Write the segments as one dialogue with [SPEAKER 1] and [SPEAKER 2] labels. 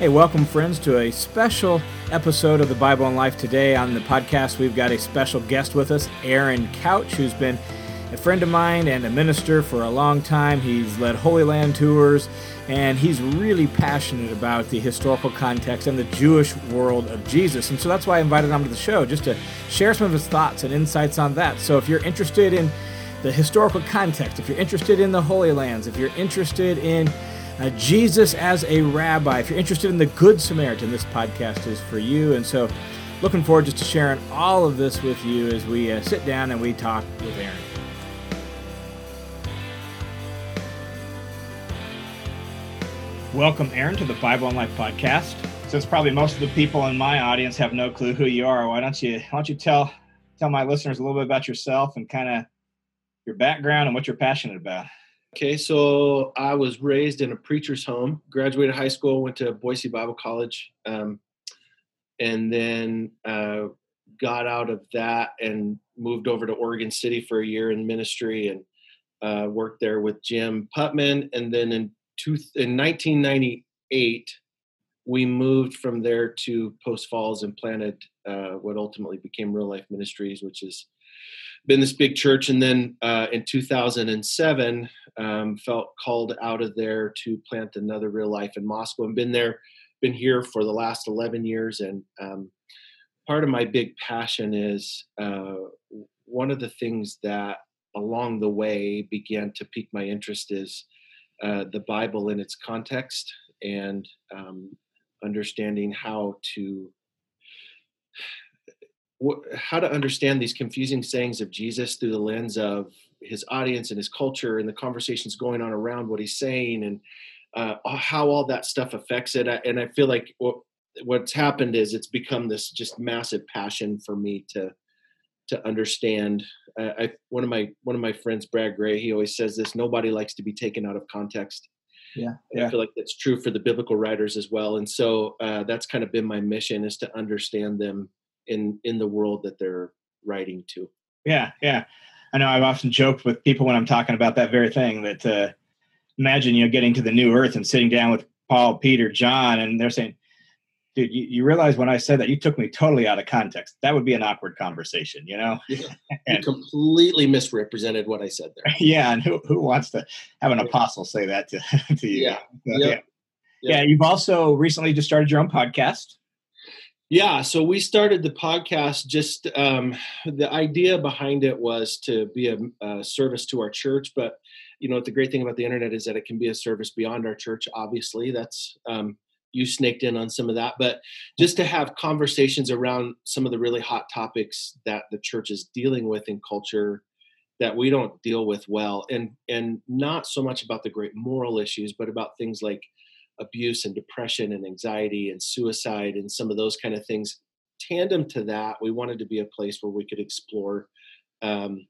[SPEAKER 1] Hey, welcome, friends, to a special episode of the Bible and Life today. On the podcast, we've got a special guest with us, Aaron Couch, who's been a friend of mine and a minister for a long time. He's led Holy Land tours, and he's really passionate about the historical context and the Jewish world of Jesus. And so that's why I invited him to the show, just to share some of his thoughts and insights on that. So if you're interested in the historical context, if you're interested in the Holy Lands, if you're interested in uh, Jesus as a rabbi. If you're interested in the Good Samaritan, this podcast is for you. And so, looking forward just to sharing all of this with you as we uh, sit down and we talk with Aaron. Welcome, Aaron, to the Bible and Life podcast. Since probably most of the people in my audience have no clue who you are, why don't you why don't you tell tell my listeners a little bit about yourself and kind of your background and what you're passionate about?
[SPEAKER 2] Okay, so I was raised in a preacher's home, graduated high school, went to Boise Bible College, um, and then uh, got out of that and moved over to Oregon City for a year in ministry and uh, worked there with Jim Putman. And then in, two, in 1998, we moved from there to Post Falls and planted uh, what ultimately became Real Life Ministries, which is been this big church and then uh, in 2007 um, felt called out of there to plant another real life in moscow and been there been here for the last 11 years and um, part of my big passion is uh, one of the things that along the way began to pique my interest is uh, the bible in its context and um, understanding how to how to understand these confusing sayings of Jesus through the lens of his audience and his culture and the conversations going on around what he's saying and uh, how all that stuff affects it. And I feel like what's happened is it's become this just massive passion for me to to understand. Uh, I one of my one of my friends, Brad Gray, he always says this: nobody likes to be taken out of context.
[SPEAKER 1] Yeah, yeah.
[SPEAKER 2] I feel like that's true for the biblical writers as well. And so uh, that's kind of been my mission is to understand them in in the world that they're writing to.
[SPEAKER 1] Yeah, yeah. I know I've often joked with people when I'm talking about that very thing that uh, imagine you know getting to the new earth and sitting down with Paul, Peter, John, and they're saying, "Dude, you, you realize when I said that you took me totally out of context. That would be an awkward conversation, you know."
[SPEAKER 2] Yeah. and, you completely misrepresented what I said there.
[SPEAKER 1] Yeah, and who who wants to have an apostle say that to to you?
[SPEAKER 2] Yeah.
[SPEAKER 1] So, yeah. yeah. You've also recently just started your own podcast.
[SPEAKER 2] Yeah, so we started the podcast. Just um, the idea behind it was to be a, a, service to our church, but you know the great thing about the internet is that it can be a service beyond our church. Obviously, that's um, you snaked in on some of that, but just to have conversations around some of the really hot topics that the church is dealing with in culture that we don't deal with well, and and not so much about the great moral issues, but about things like abuse and depression and anxiety and suicide and some of those kind of things. Tandem to that, we wanted to be a place where we could explore um,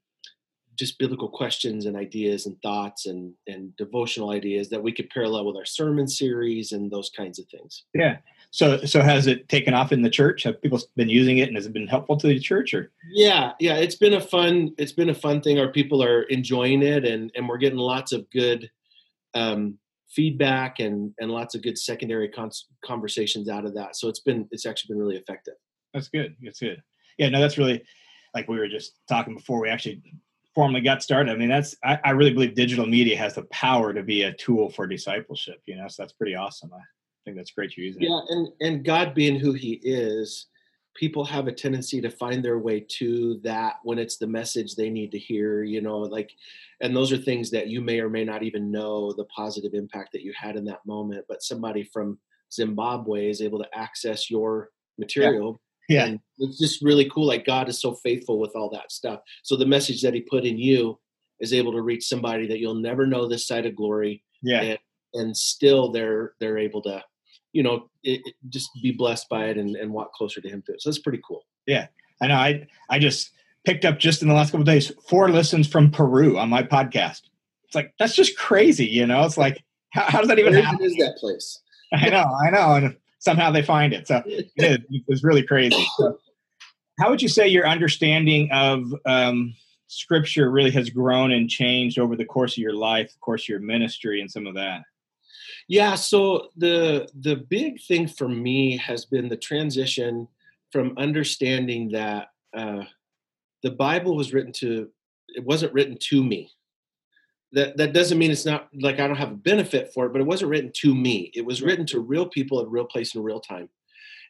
[SPEAKER 2] just biblical questions and ideas and thoughts and and devotional ideas that we could parallel with our sermon series and those kinds of things.
[SPEAKER 1] Yeah. So so has it taken off in the church? Have people been using it and has it been helpful to the church or
[SPEAKER 2] Yeah, yeah, it's been a fun it's been a fun thing. Our people are enjoying it and and we're getting lots of good um feedback and and lots of good secondary cons- conversations out of that. So it's been it's actually been really effective.
[SPEAKER 1] That's good. That's good. Yeah, no, that's really like we were just talking before we actually formally got started. I mean, that's I, I really believe digital media has the power to be a tool for discipleship. You know, so that's pretty awesome. I think that's great you're using
[SPEAKER 2] yeah, it. and and God being who He is, people have a tendency to find their way to that when it's the message they need to hear you know like and those are things that you may or may not even know the positive impact that you had in that moment but somebody from zimbabwe is able to access your material
[SPEAKER 1] yeah, yeah.
[SPEAKER 2] and it's just really cool like god is so faithful with all that stuff. So the message that he put in you is able to reach somebody that you'll never know this side of glory
[SPEAKER 1] yeah.
[SPEAKER 2] and, and still they're they're able to you know, it, it just be blessed by it and, and walk closer to Him through it. So that's pretty cool.
[SPEAKER 1] Yeah, I know. I I just picked up just in the last couple days four listens from Peru on my podcast. It's like that's just crazy, you know. It's like how, how does that even
[SPEAKER 2] Where
[SPEAKER 1] happen?
[SPEAKER 2] Is that place?
[SPEAKER 1] I know, I know, and somehow they find it. So it, is, was really crazy. So, how would you say your understanding of um, Scripture really has grown and changed over the course of your life, the course of your ministry, and some of that?
[SPEAKER 2] Yeah, so the the big thing for me has been the transition from understanding that uh, the Bible was written to it wasn't written to me. That that doesn't mean it's not like I don't have a benefit for it, but it wasn't written to me. It was written to real people at real place in real time.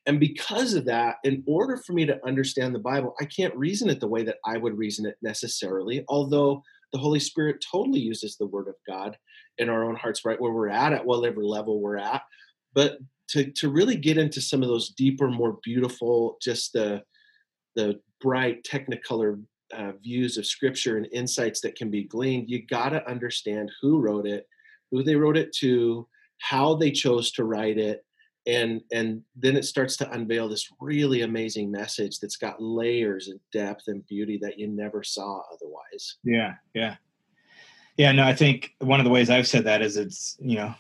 [SPEAKER 2] And because of that, in order for me to understand the Bible, I can't reason it the way that I would reason it necessarily, although the Holy Spirit totally uses the Word of God in our own hearts, right where we're at, at whatever level we're at. But to, to really get into some of those deeper, more beautiful, just the the bright technicolor uh, views of scripture and insights that can be gleaned, you got to understand who wrote it, who they wrote it to, how they chose to write it, and and then it starts to unveil this really amazing message that's got layers and depth and beauty that you never saw otherwise.
[SPEAKER 1] Yeah, yeah, yeah. No, I think one of the ways I've said that is it's you know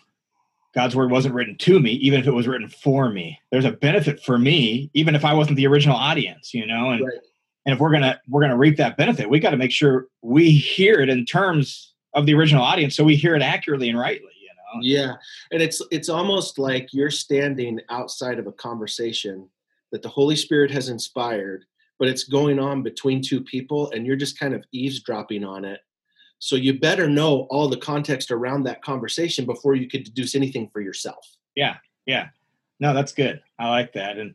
[SPEAKER 1] God's word wasn't written to me, even if it was written for me. There's a benefit for me, even if I wasn't the original audience, you know, and. Right and if we're gonna we're gonna reap that benefit we got to make sure we hear it in terms of the original audience so we hear it accurately and rightly you know
[SPEAKER 2] yeah and it's it's almost like you're standing outside of a conversation that the holy spirit has inspired but it's going on between two people and you're just kind of eavesdropping on it so you better know all the context around that conversation before you could deduce anything for yourself
[SPEAKER 1] yeah yeah no that's good i like that and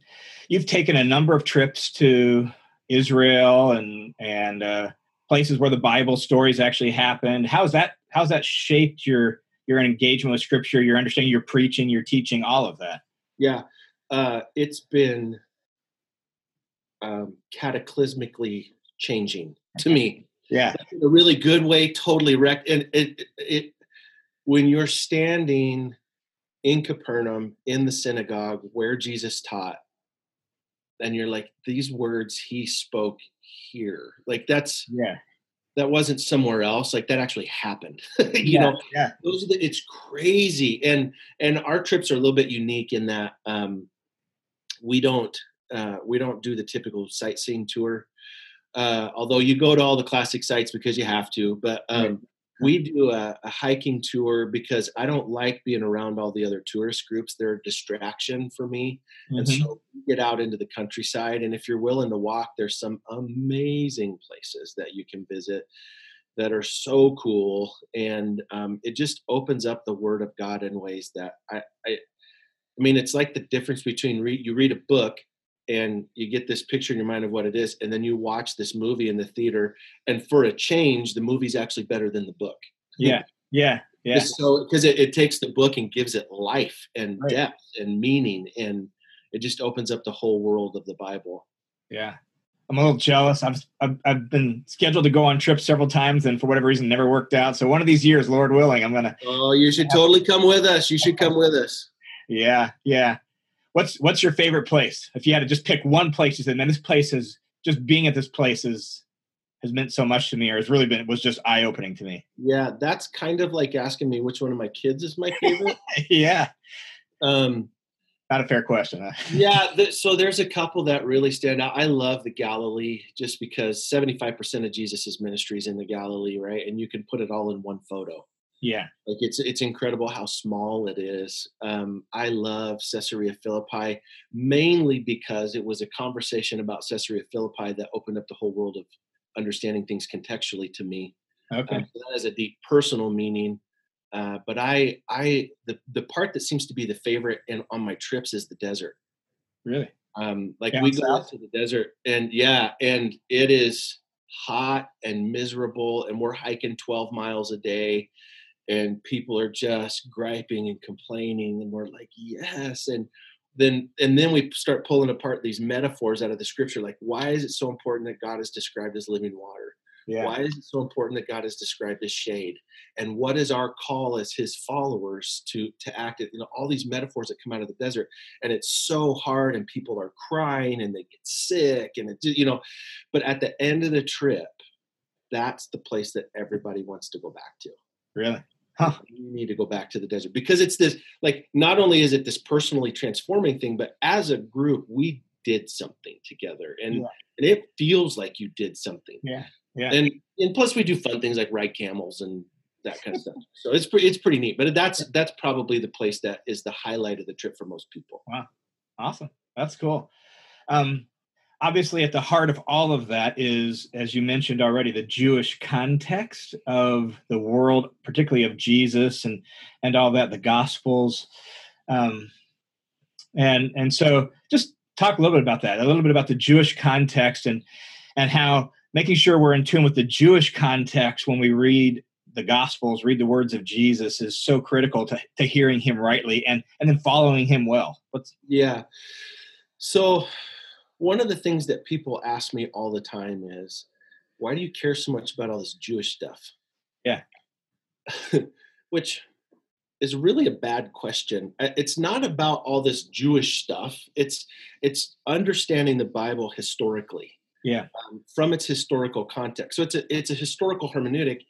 [SPEAKER 1] you've taken a number of trips to Israel and and uh, places where the Bible stories actually happened. How's that? How's that shaped your your engagement with Scripture, your understanding, your preaching, your teaching, all of that?
[SPEAKER 2] Yeah, uh, it's been um, cataclysmically changing to me.
[SPEAKER 1] Yeah,
[SPEAKER 2] in a really good way. Totally wrecked. And it, it, it when you're standing in Capernaum in the synagogue where Jesus taught and you're like these words he spoke here like that's
[SPEAKER 1] yeah
[SPEAKER 2] that wasn't somewhere else like that actually happened you
[SPEAKER 1] yeah,
[SPEAKER 2] know
[SPEAKER 1] yeah
[SPEAKER 2] those are the, it's crazy and and our trips are a little bit unique in that um we don't uh we don't do the typical sightseeing tour uh although you go to all the classic sites because you have to but um right we do a, a, hiking tour because I don't like being around all the other tourist groups. They're a distraction for me. Mm-hmm. And so get out into the countryside. And if you're willing to walk, there's some amazing places that you can visit that are so cool. And um, it just opens up the word of God in ways that I, I, I mean, it's like the difference between read, you read a book and you get this picture in your mind of what it is and then you watch this movie in the theater and for a change the movie's actually better than the book.
[SPEAKER 1] Yeah yeah yeah.
[SPEAKER 2] So because it, it, takes the book and gives it life and right. depth and meaning and it just opens up the whole world of the bible.
[SPEAKER 1] Yeah. I'm a little jealous. I've, I've i've been scheduled to go on trips several times and for whatever reason never worked out. So one of these years lord willing i'm gonna
[SPEAKER 2] oh you should totally come with us. You should come with us.
[SPEAKER 1] Yeah yeah what's what's your favorite place? If you had to just pick one place, you said, "Man, this place is just being at this place is has meant so much to me, or has really been was just eye opening to me."
[SPEAKER 2] Yeah, that's kind of like asking me which one of my kids is my favorite.
[SPEAKER 1] yeah,
[SPEAKER 2] um,
[SPEAKER 1] not a fair question. Huh?
[SPEAKER 2] yeah, th- so there's a couple that really stand out. I love the Galilee just because 75% of Jesus's ministry is in the Galilee, right? And you can put it all in one photo.
[SPEAKER 1] Yeah,
[SPEAKER 2] like it's it's incredible how small it is. Um, I love Caesarea Philippi mainly because it was a conversation about Caesarea Philippi that opened up the whole world of understanding things contextually to me.
[SPEAKER 1] Okay, um,
[SPEAKER 2] that has a deep personal meaning. Uh, but I I the the part that seems to be the favorite and on my trips is the desert.
[SPEAKER 1] Really?
[SPEAKER 2] Um, like Down we go south? to the desert and yeah, and it is hot and miserable, and we're hiking 12 miles a day and people are just griping and complaining and we're like yes and then and then we start pulling apart these metaphors out of the scripture like why is it so important that god is described as living water?
[SPEAKER 1] Yeah.
[SPEAKER 2] why is it so important that god is described as shade? And what is our call as his followers to to act you know all these metaphors that come out of the desert? And it's so hard and people are crying and they get sick and it you know but at the end of the trip that's the place that everybody wants to go back to.
[SPEAKER 1] Really
[SPEAKER 2] Huh. You need to go back to the desert because it's this like not only is it this personally transforming thing, but as a group, we did something together and, yeah. and it feels like you did something.
[SPEAKER 1] Yeah. Yeah.
[SPEAKER 2] And and plus we do fun things like ride camels and that kind of stuff. So it's pretty it's pretty neat. But that's that's probably the place that is the highlight of the trip for most people.
[SPEAKER 1] Wow, awesome, that's cool. Um, obviously, at the heart of all of that is, as you mentioned already, the Jewish context of the world, particularly of Jesus and and all that, the Gospels. Um, and and so just talk a little bit about that a little bit about the jewish context and and how making sure we're in tune with the jewish context when we read the gospels read the words of jesus is so critical to, to hearing him rightly and and then following him well
[SPEAKER 2] What's, yeah so one of the things that people ask me all the time is why do you care so much about all this jewish stuff
[SPEAKER 1] yeah
[SPEAKER 2] which is really a bad question. It's not about all this Jewish stuff. It's it's understanding the Bible historically.
[SPEAKER 1] Yeah.
[SPEAKER 2] Um, from its historical context. So it's a it's a historical hermeneutic.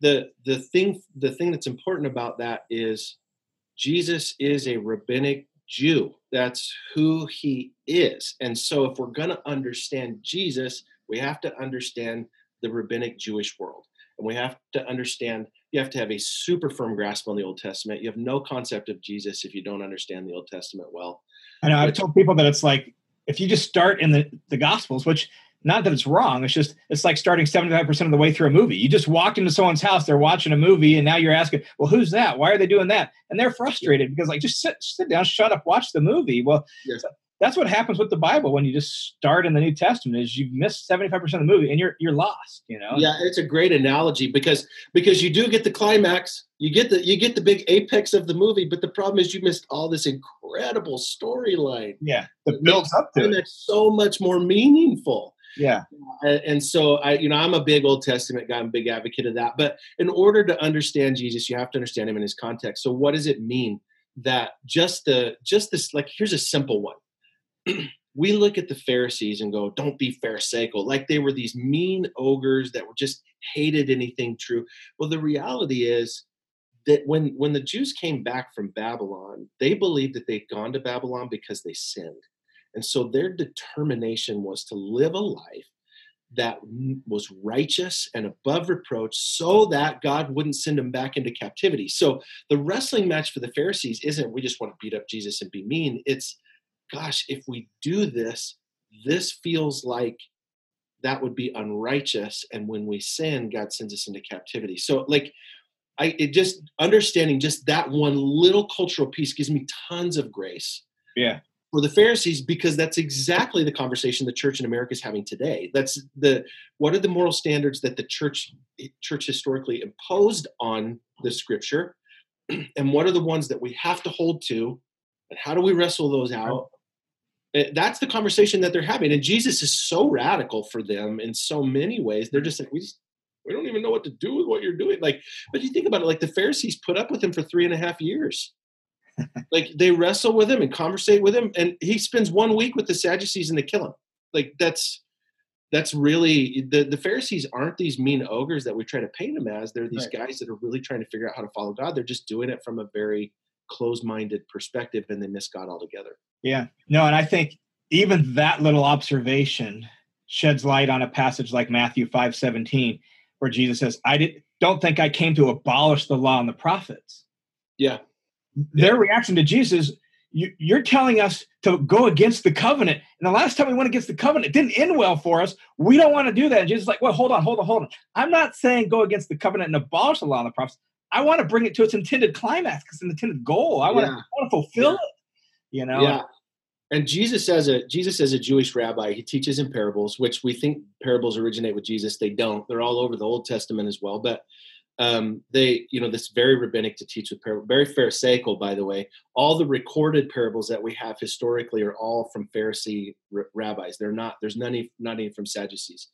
[SPEAKER 2] The the thing the thing that's important about that is Jesus is a rabbinic Jew. That's who he is. And so if we're going to understand Jesus, we have to understand the rabbinic Jewish world. And we have to understand you have to have a super firm grasp on the Old Testament. You have no concept of Jesus if you don't understand the Old Testament well.
[SPEAKER 1] I know. I've told people that it's like if you just start in the, the Gospels, which not that it's wrong, it's just it's like starting 75% of the way through a movie. You just walked into someone's house, they're watching a movie, and now you're asking, well, who's that? Why are they doing that? And they're frustrated because like just sit sit down, shut up, watch the movie. Well, that's what happens with the Bible when you just start in the New Testament is you miss 75% of the movie and you're you're lost, you know.
[SPEAKER 2] Yeah, it's a great analogy because because you do get the climax, you get the you get the big apex of the movie, but the problem is you missed all this incredible storyline.
[SPEAKER 1] Yeah, that builds up to
[SPEAKER 2] and
[SPEAKER 1] it.
[SPEAKER 2] That's so much more meaningful.
[SPEAKER 1] Yeah.
[SPEAKER 2] And, so I, you know, I'm a big Old Testament guy. I'm a big advocate of that. But in order to understand Jesus, you have to understand him in his context. So what does it mean that just the just this like here's a simple one we look at the Pharisees and go, don't be Pharisaical, like they were these mean ogres that were just hated anything true. Well, the reality is that when when the Jews came back from Babylon, they believed that they'd gone to Babylon because they sinned. And so their determination was to live a life that was righteous and above reproach so that God wouldn't send them back into captivity. So the wrestling match for the Pharisees isn't we just want to beat up Jesus and be mean. It's gosh, if we do this, this feels like that would be unrighteous. And when we sin, God sends us into captivity. So, like, I it just understanding just that one little cultural piece gives me tons of grace.
[SPEAKER 1] Yeah.
[SPEAKER 2] For the Pharisees, because that's exactly the conversation the church in America is having today. That's the what are the moral standards that the church church historically imposed on the scripture, and what are the ones that we have to hold to, and how do we wrestle those out? Eh, that's the conversation that they're having. And jesus is so radical for them in so many ways. They're just like we just we don't even know what to do with what you're doing. Like but you think about it like the pharisees put up with him for three and a half years like they wrestle with him and conversate with him and he spends one week with the sadducees and they kill him like that's that's really the, the pharisees aren't these mean ogres that we try to paint them as they're these right. guys that are really trying to figure out how to follow god they're just doing it from a very closed-minded perspective and they miss god altogether
[SPEAKER 1] yeah. No, and I think even that little observation sheds light on a passage like Matthew 5 17, where Jesus says, I did, don't think I came to abolish the law and the prophets.
[SPEAKER 2] Yeah.
[SPEAKER 1] Their reaction to Jesus, you, you're telling us to go against the covenant. And the last time we went against the covenant, it didn't end well for us. We don't want to do that. And Jesus is like, well, hold on, hold on, hold on. I'm not saying go against the covenant and abolish the law and the prophets. I want to bring it to its intended climax, its an intended goal. I want, yeah. to, I want to fulfill yeah. it you know
[SPEAKER 2] yeah and jesus as a jesus as a jewish rabbi he teaches in parables which we think parables originate with jesus they don't they're all over the old testament as well but um, they, you know, this very rabbinic to teach with parables, very Pharisaical, by the way. All the recorded parables that we have historically are all from Pharisee r- rabbis. They're not, there's none, not any from Sadducees,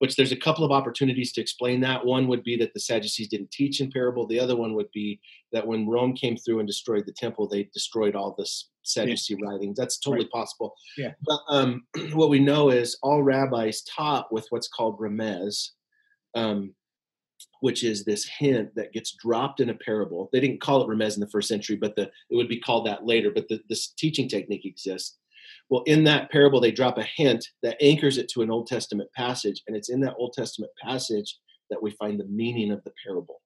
[SPEAKER 2] which there's a couple of opportunities to explain that. One would be that the Sadducees didn't teach in parable. The other one would be that when Rome came through and destroyed the temple, they destroyed all this Sadducee yeah. writings. That's totally right. possible.
[SPEAKER 1] Yeah.
[SPEAKER 2] But um, what we know is all rabbis taught with what's called remez. Um, which is this hint that gets dropped in a parable. They didn't call it remez in the first century, but the, it would be called that later. But the, this teaching technique exists. Well, in that parable, they drop a hint that anchors it to an Old Testament passage, and it's in that Old Testament passage that we find the meaning of the parable.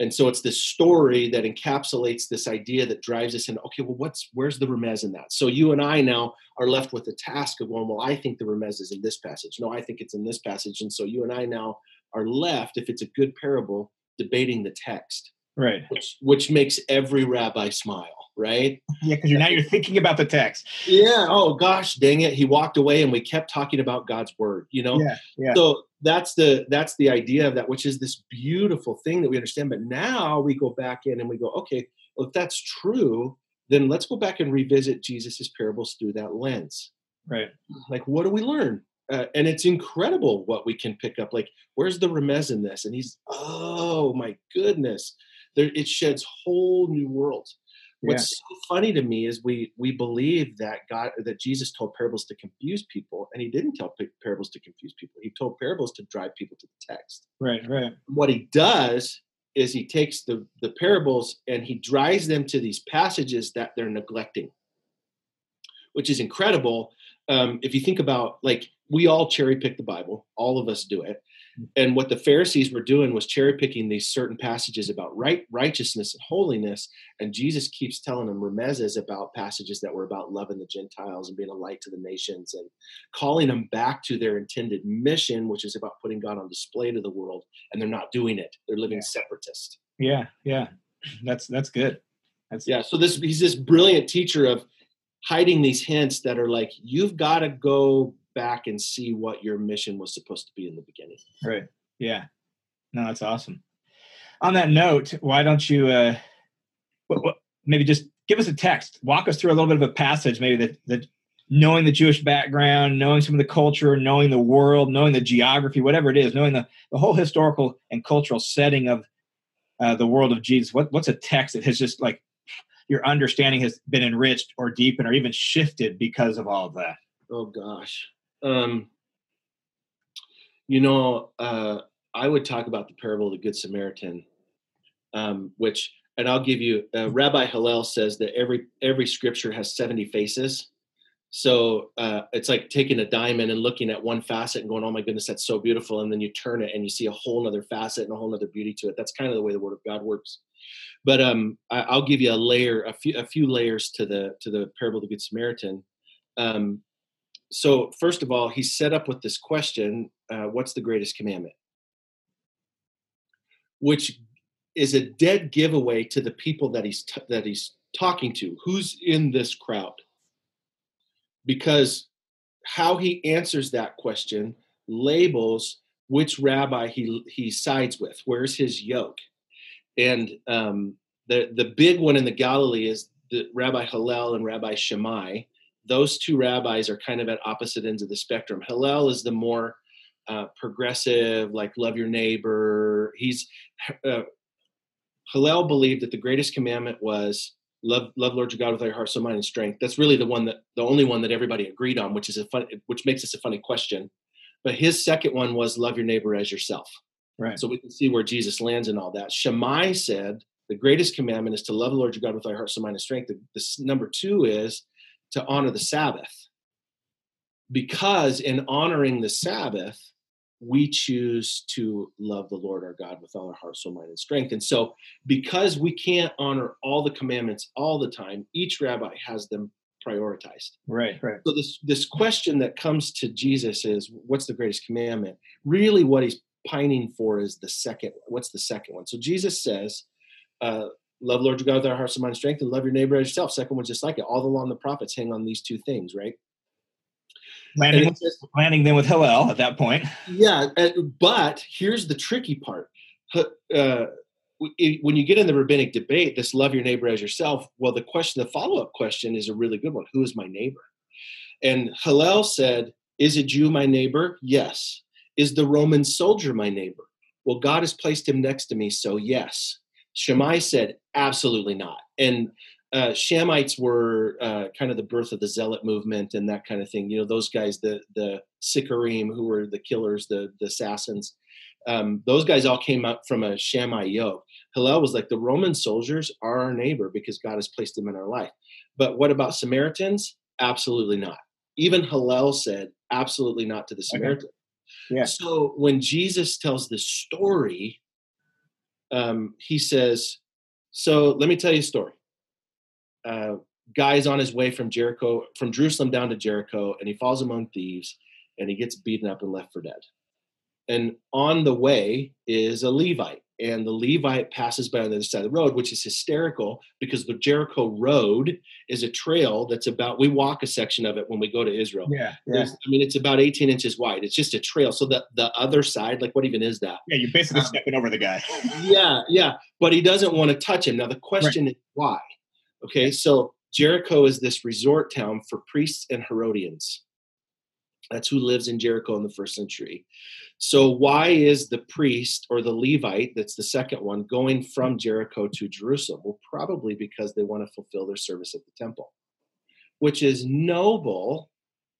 [SPEAKER 2] and so it's this story that encapsulates this idea that drives us in okay well what's where's the remez in that so you and i now are left with the task of going well i think the remez is in this passage no i think it's in this passage and so you and i now are left if it's a good parable debating the text
[SPEAKER 1] right.
[SPEAKER 2] which which makes every rabbi smile right?
[SPEAKER 1] Yeah because you're now you're thinking about the text.
[SPEAKER 2] Yeah oh gosh dang it he walked away and we kept talking about god's word you know?
[SPEAKER 1] Yeah, yeah.
[SPEAKER 2] so that's the that's the idea of that which is this beautiful thing that we understand but now we go back in and we go okay well if that's true then let's go back and revisit jesus's parables through that lens.
[SPEAKER 1] Right.
[SPEAKER 2] Like what do we learn uh, and it's incredible what we can pick up like where's the remez in this and he's oh my goodness there it sheds whole new worlds What's yeah. so funny to me is we we believe that God that Jesus told parables to confuse people, and he didn't tell parables to confuse people. He told parables to drive people to the text.
[SPEAKER 1] Right, right.
[SPEAKER 2] What he does is he takes the the parables and he drives them to these passages that they're neglecting, which is incredible. Um, if you think about like we all cherry pick the Bible, all of us do it, hmm. and what the Pharisees were doing was cherry picking these certain passages about right righteousness and holiness. And Jesus keeps telling them remezes about passages that were about loving the Gentiles and being a light to the nations and calling them back to their intended mission, which is about putting God on display to the world. And they're not doing it. They're living
[SPEAKER 1] yeah.
[SPEAKER 2] separatist.
[SPEAKER 1] Yeah, yeah. That's that's good. That's
[SPEAKER 2] yeah. So this he's this brilliant teacher of hiding these hints that are like, you've got to go back and see what your mission was supposed to be in the beginning.
[SPEAKER 1] Right. Yeah. No, that's awesome. On that note, why don't you uh, what, what, maybe just give us a text, walk us through a little bit of a passage, maybe that that knowing the Jewish background, knowing some of the culture, knowing the world, knowing the geography, whatever it is, knowing the, the whole historical and cultural setting of uh, the world of Jesus. What, what's a text that has just like your understanding has been enriched or deepened or even shifted because of all of that?
[SPEAKER 2] Oh gosh. Um, you know, uh, I would talk about the parable of the Good Samaritan, um, which, and I'll give you. Uh, Rabbi Hillel says that every every scripture has seventy faces. So uh, it's like taking a diamond and looking at one facet and going, "Oh my goodness, that's so beautiful," and then you turn it and you see a whole other facet and a whole other beauty to it. That's kind of the way the Word of God works. But um, I, will give you a layer, a few, a few layers to the to the parable of the Good Samaritan. Um, so first of all he's set up with this question uh, what's the greatest commandment? Which is a dead giveaway to the people that he's t- that he's talking to. Who's in this crowd? Because how he answers that question labels which rabbi he he sides with. Where's his yoke? And um, the the big one in the galilee is the rabbi hillel and rabbi shammai those two rabbis are kind of at opposite ends of the spectrum. Hillel is the more uh, progressive, like love your neighbor. He's uh, Hillel believed that the greatest commandment was love love Lord your God with all your heart, soul, mind, and strength. That's really the one that the only one that everybody agreed on, which is a fun, which makes this a funny question. But his second one was love your neighbor as yourself.
[SPEAKER 1] Right.
[SPEAKER 2] So we can see where Jesus lands in all that. Shammai said the greatest commandment is to love the Lord your God with all your heart, soul, mind, and strength. The, the number two is to honor the Sabbath. Because in honoring the Sabbath, we choose to love the Lord our God with all our heart, soul, mind, and strength. And so, because we can't honor all the commandments all the time, each rabbi has them prioritized.
[SPEAKER 1] Right, right.
[SPEAKER 2] So this this question that comes to Jesus is, "What's the greatest commandment?" Really, what he's pining for is the second. What's the second one? So Jesus says, uh, love Lord your God with our hearts and mind strength, and love your neighbor as yourself. Second one's just like it. All the law and the prophets hang on these two things, right?
[SPEAKER 1] Landing, says, landing them with Hillel at that point.
[SPEAKER 2] Yeah, but here's the tricky part. Uh, when you get in the rabbinic debate, this love your neighbor as yourself, well, the question, the follow up question is a really good one. Who is my neighbor? And Hillel said, Is a Jew my neighbor? Yes. Is the Roman soldier my neighbor? Well, God has placed him next to me, so yes. Shammai said, absolutely not. And uh, Shammites were uh, kind of the birth of the Zealot movement and that kind of thing. You know, those guys, the the Siccarim, who were the killers, the the assassins. Um, those guys all came up from a Shammai yoke. Hillel was like the Roman soldiers are our neighbor because God has placed them in our life. But what about Samaritans? Absolutely not. Even Hillel said absolutely not to the Samaritan.
[SPEAKER 1] Okay. Yeah.
[SPEAKER 2] So when Jesus tells this story, um, he says, "So let me tell you a story. Uh, guy's on his way from Jericho, from Jerusalem down to Jericho, and he falls among thieves, and he gets beaten up and left for dead. And on the way is a Levite, and the Levite passes by on the other side of the road, which is hysterical because the Jericho Road is a trail that's about. We walk a section of it when we go to Israel.
[SPEAKER 1] Yeah, yeah.
[SPEAKER 2] I mean, it's about 18 inches wide. It's just a trail. So the the other side, like, what even is that?
[SPEAKER 3] Yeah, you're basically
[SPEAKER 2] Um,
[SPEAKER 3] stepping over the guy.
[SPEAKER 2] yeah, yeah. But he doesn't want to touch him. Now the question is why? Okay, so Jericho is this resort town for priests and Herodians. That's who lives in Jericho in the first century. So why is the priest or the Levite, that's the second one, going from Jericho to Jerusalem? Well, probably because they want to fulfill their service at the temple, which is noble,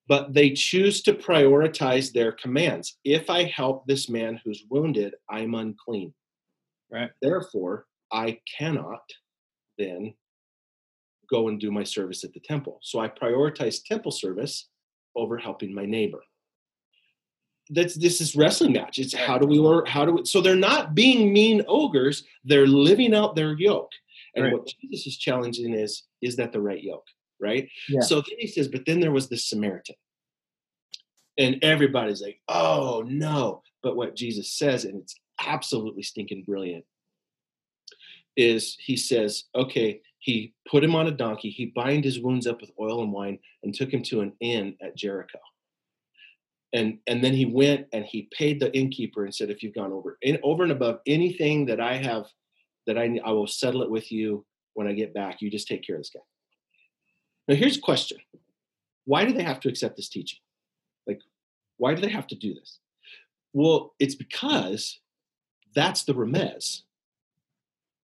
[SPEAKER 2] but they choose to prioritize their commands. If I help this man who's wounded, I'm unclean.
[SPEAKER 1] Right.
[SPEAKER 2] Therefore, I cannot then go and do my service at the temple. So I prioritize temple service over helping my neighbor. That's this is wrestling match. It's how do we learn how do we so they're not being mean ogres, they're living out their yoke. And
[SPEAKER 1] Right.
[SPEAKER 2] what Jesus is challenging is is that the right yoke, right?
[SPEAKER 1] Yeah.
[SPEAKER 2] So then he says, but then there was this Samaritan. And everybody's like, oh no. But what Jesus says, and it's absolutely stinking brilliant, is he says, okay, he put him on a donkey, he bind his wounds up with oil and wine, and took him to an inn at Jericho. And and then he went and he paid the innkeeper and said, if you've gone over in, over and above anything that I have, that I I will settle it with you when I get back. You just take care of this guy. Now here's a question: Why do they have to accept this teaching? Like, why do they have to do this? Well, it's because that's the remez.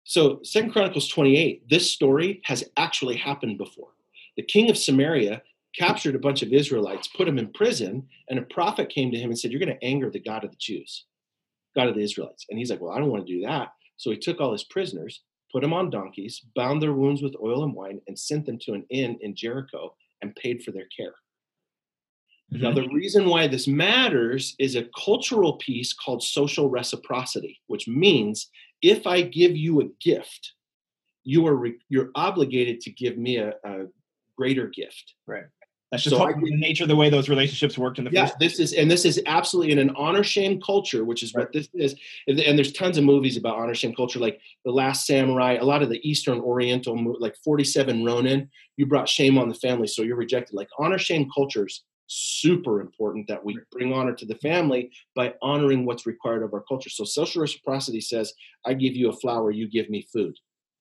[SPEAKER 2] So, Second Chronicles 28, this story has actually happened before. The king of Samaria captured a bunch of Israelites, put them in prison, and a prophet came to him and said, You're going to anger the God of the Jews, God of the Israelites. And he's like, Well, I don't want to do that. So he took all his prisoners, put them on donkeys, bound their wounds with oil and wine, and sent them to an inn in Jericho and paid for their care. Mm-hmm. Now, the reason why this matters is a cultural piece called social reciprocity, which means if I give you a gift, you are re- you're obligated to give me a, a greater gift. Right.
[SPEAKER 3] That's just
[SPEAKER 2] So I
[SPEAKER 3] the nature of the way those relationships worked in the
[SPEAKER 2] Yeah,
[SPEAKER 3] first.
[SPEAKER 2] this is and this is absolutely in an honor shame culture, which is what this is. And, and there's tons of movies about honor shame culture, like The Last Samurai, a lot of the Eastern Oriental, like 47 Ronin. You brought shame on the family, so you're rejected. Like honor shame cultures, super important that we bring honor to the family by honoring what's required of our culture. So social reciprocity says, I give you a flower, you give me food.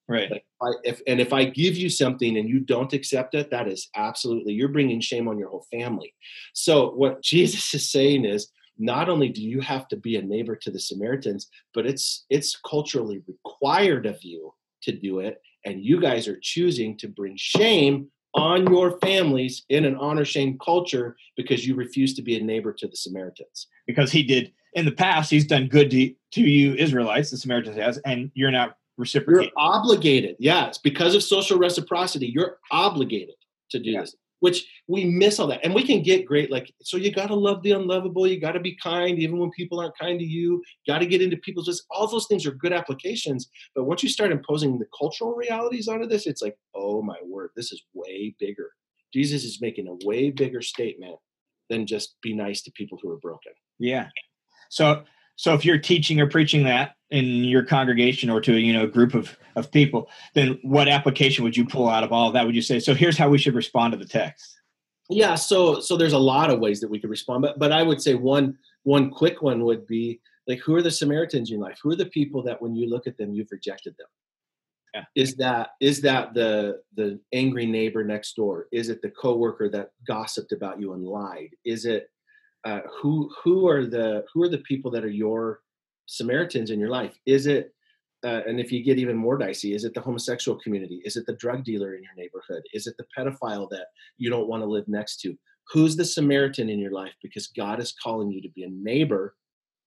[SPEAKER 3] Right.
[SPEAKER 2] Like I, if and if I give you something and you don't accept it, that is absolutely you're bringing shame on your whole family. So what Jesus is saying is not only do you have to be a neighbor to the Samaritans, but it's it's culturally required of you to do it, and you guys are choosing to bring shame on your families in an honor shame culture because you refuse to be a neighbor to the Samaritans.
[SPEAKER 3] Because he did in the past, he's done good to, to you Israelites, the Samaritans has, and you're not reciprocating.
[SPEAKER 2] You're obligated. Yes, because of social reciprocity. You're obligated to do
[SPEAKER 3] Yeah.
[SPEAKER 2] this, which we miss all that. And we can get great, like, so you got to love the unlovable. You got to be kind, even when people aren't kind to you. Got to get into people's, just all those things are good applications. But once you start imposing the cultural realities onto this, it's like, oh my word, this is way bigger. Jesus is making a way bigger statement than just be nice to people who are broken.
[SPEAKER 3] Yeah. So so if you're teaching or preaching that in your congregation or to a you know a group of of people, then what application would you pull out of all of that? Would you say so? Here's how we should respond to the text.
[SPEAKER 2] Yeah, so so there's a lot of ways that we could respond, but but I would say one one quick one would be like who are the Samaritans in your life? Who are the people that when you look at them you've rejected them?
[SPEAKER 3] Yeah.
[SPEAKER 2] Is that is that the the angry neighbor next door? Is it the coworker that gossiped about you and lied? Is it uh, who who are the who are the people that are your Samaritans in your life? Is it uh, and if you get even more dicey, is it the homosexual community? Is it the drug dealer in your neighborhood? Is it the pedophile that you don't want to live next to? Who's the Samaritan in your life? Because God is calling you to be a neighbor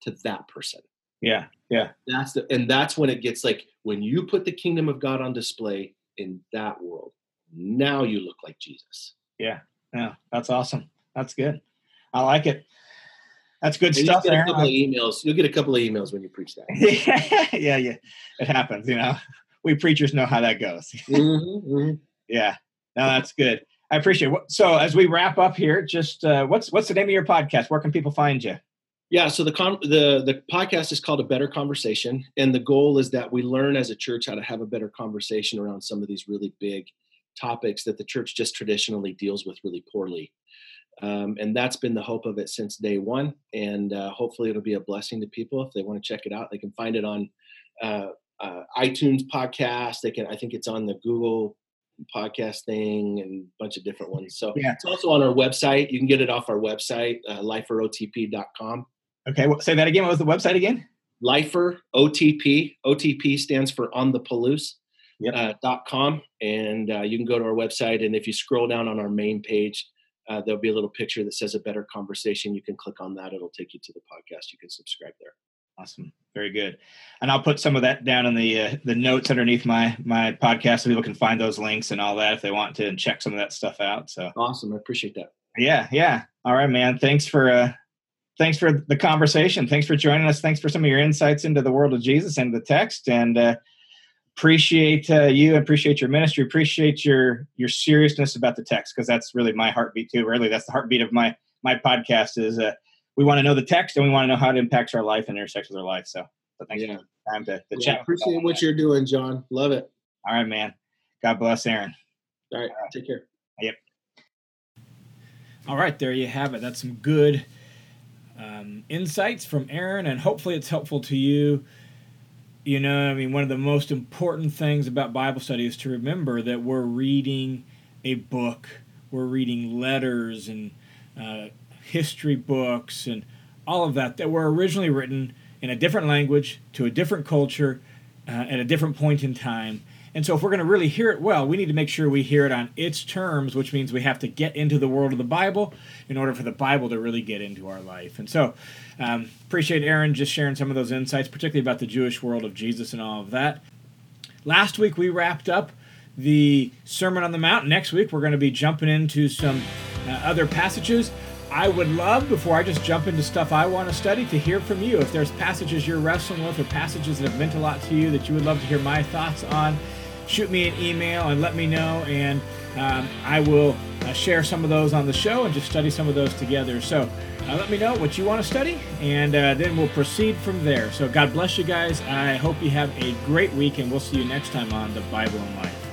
[SPEAKER 2] to that person.
[SPEAKER 3] Yeah. Yeah.
[SPEAKER 2] That's the and that's when it gets like when you put the kingdom of God on display in that world. Now you look like Jesus.
[SPEAKER 3] Yeah. Yeah. That's awesome. That's good. I like it. That's good
[SPEAKER 2] And
[SPEAKER 3] stuff.
[SPEAKER 2] You'll get a couple of emails. You'll get a couple of emails when you preach that.
[SPEAKER 3] yeah, yeah, it happens. You know, we preachers know how that goes.
[SPEAKER 2] Mhm, mhm.
[SPEAKER 3] yeah, no, that's good. I appreciate it. So as we wrap up here, just uh, what's what's the name of your podcast? Where can people find you?
[SPEAKER 2] Yeah, so the con- the the podcast is called a better conversation, and the goal is that we learn as a church how to have a better conversation around some of these really big topics that the church just traditionally deals with really poorly. Um, and that's been the hope of it since day one. And uh, hopefully, it'll be a blessing to people if they want to check it out. They can find it on uh, uh, iTunes podcast. They can, I think it's on the Google podcast thing and a bunch of different ones. So
[SPEAKER 3] Yeah.
[SPEAKER 2] it's also on our website. You can get it off our website, uh, liferotp.com.
[SPEAKER 3] Okay, well, say that again. What was the website again?
[SPEAKER 2] Lifer OTP. OTP stands for on the Palouse.
[SPEAKER 3] Yep.
[SPEAKER 2] Uh, dot com and uh, you can go to our website and if you scroll down on our main page uh, there'll be a little picture that says a better conversation you can click on that it'll take you to the podcast you can subscribe there
[SPEAKER 3] Awesome, very good. And I'll put some of that down in the uh, the notes underneath my my podcast, so people can find those links and all that if they want to and check some of that stuff out. So
[SPEAKER 2] awesome i appreciate that
[SPEAKER 3] yeah, yeah. All right, man. Thanks for uh, thanks for the conversation. Thanks for joining us. Thanks for some of your insights into the world of Jesus and the text. And uh, appreciate uh, you. Appreciate your ministry. Appreciate your your seriousness about the text because that's really my heartbeat too. Really, that's the heartbeat of my my podcast. Is uh, we want to know the text and we want to know how it impacts our life and intersects with our life. So, so thanks
[SPEAKER 2] Yeah.
[SPEAKER 3] for the time to, to
[SPEAKER 2] yeah,
[SPEAKER 3] chat.
[SPEAKER 2] appreciate what you're doing john love it
[SPEAKER 3] All right, man. God bless Aaron.
[SPEAKER 2] all right take care Yep.
[SPEAKER 1] All right, there you have it. That's some good um, insights from Aaron, and hopefully it's helpful to you. You know, I mean, one of the most important things about Bible study is to remember that we're reading a book, we're reading letters and uh, history books and all of that that were originally written in a different language to a different culture uh, at a different point in time. And so, if we're going to really hear it well, we need to make sure we hear it on its terms, which means we have to get into the world of the Bible in order for the Bible to really get into our life. And so, um, appreciate Aaron just sharing some of those insights, particularly about the Jewish world of Jesus and all of that. Last week, we wrapped up the Sermon on the Mount. Next week, we're going to be jumping into some uh, other passages. I would love, before I just jump into stuff I want to study, to hear from you. If there's passages you're wrestling with or passages that have meant a lot to you that you would love to hear my thoughts on, shoot me an email and let me know, and um, I will uh, share some of those on the show and just study some of those together. So uh, let me know what you want to study, and uh, then we'll proceed from there. So God bless you guys. I hope you have a great week, and we'll see you next time on the Bible and Life.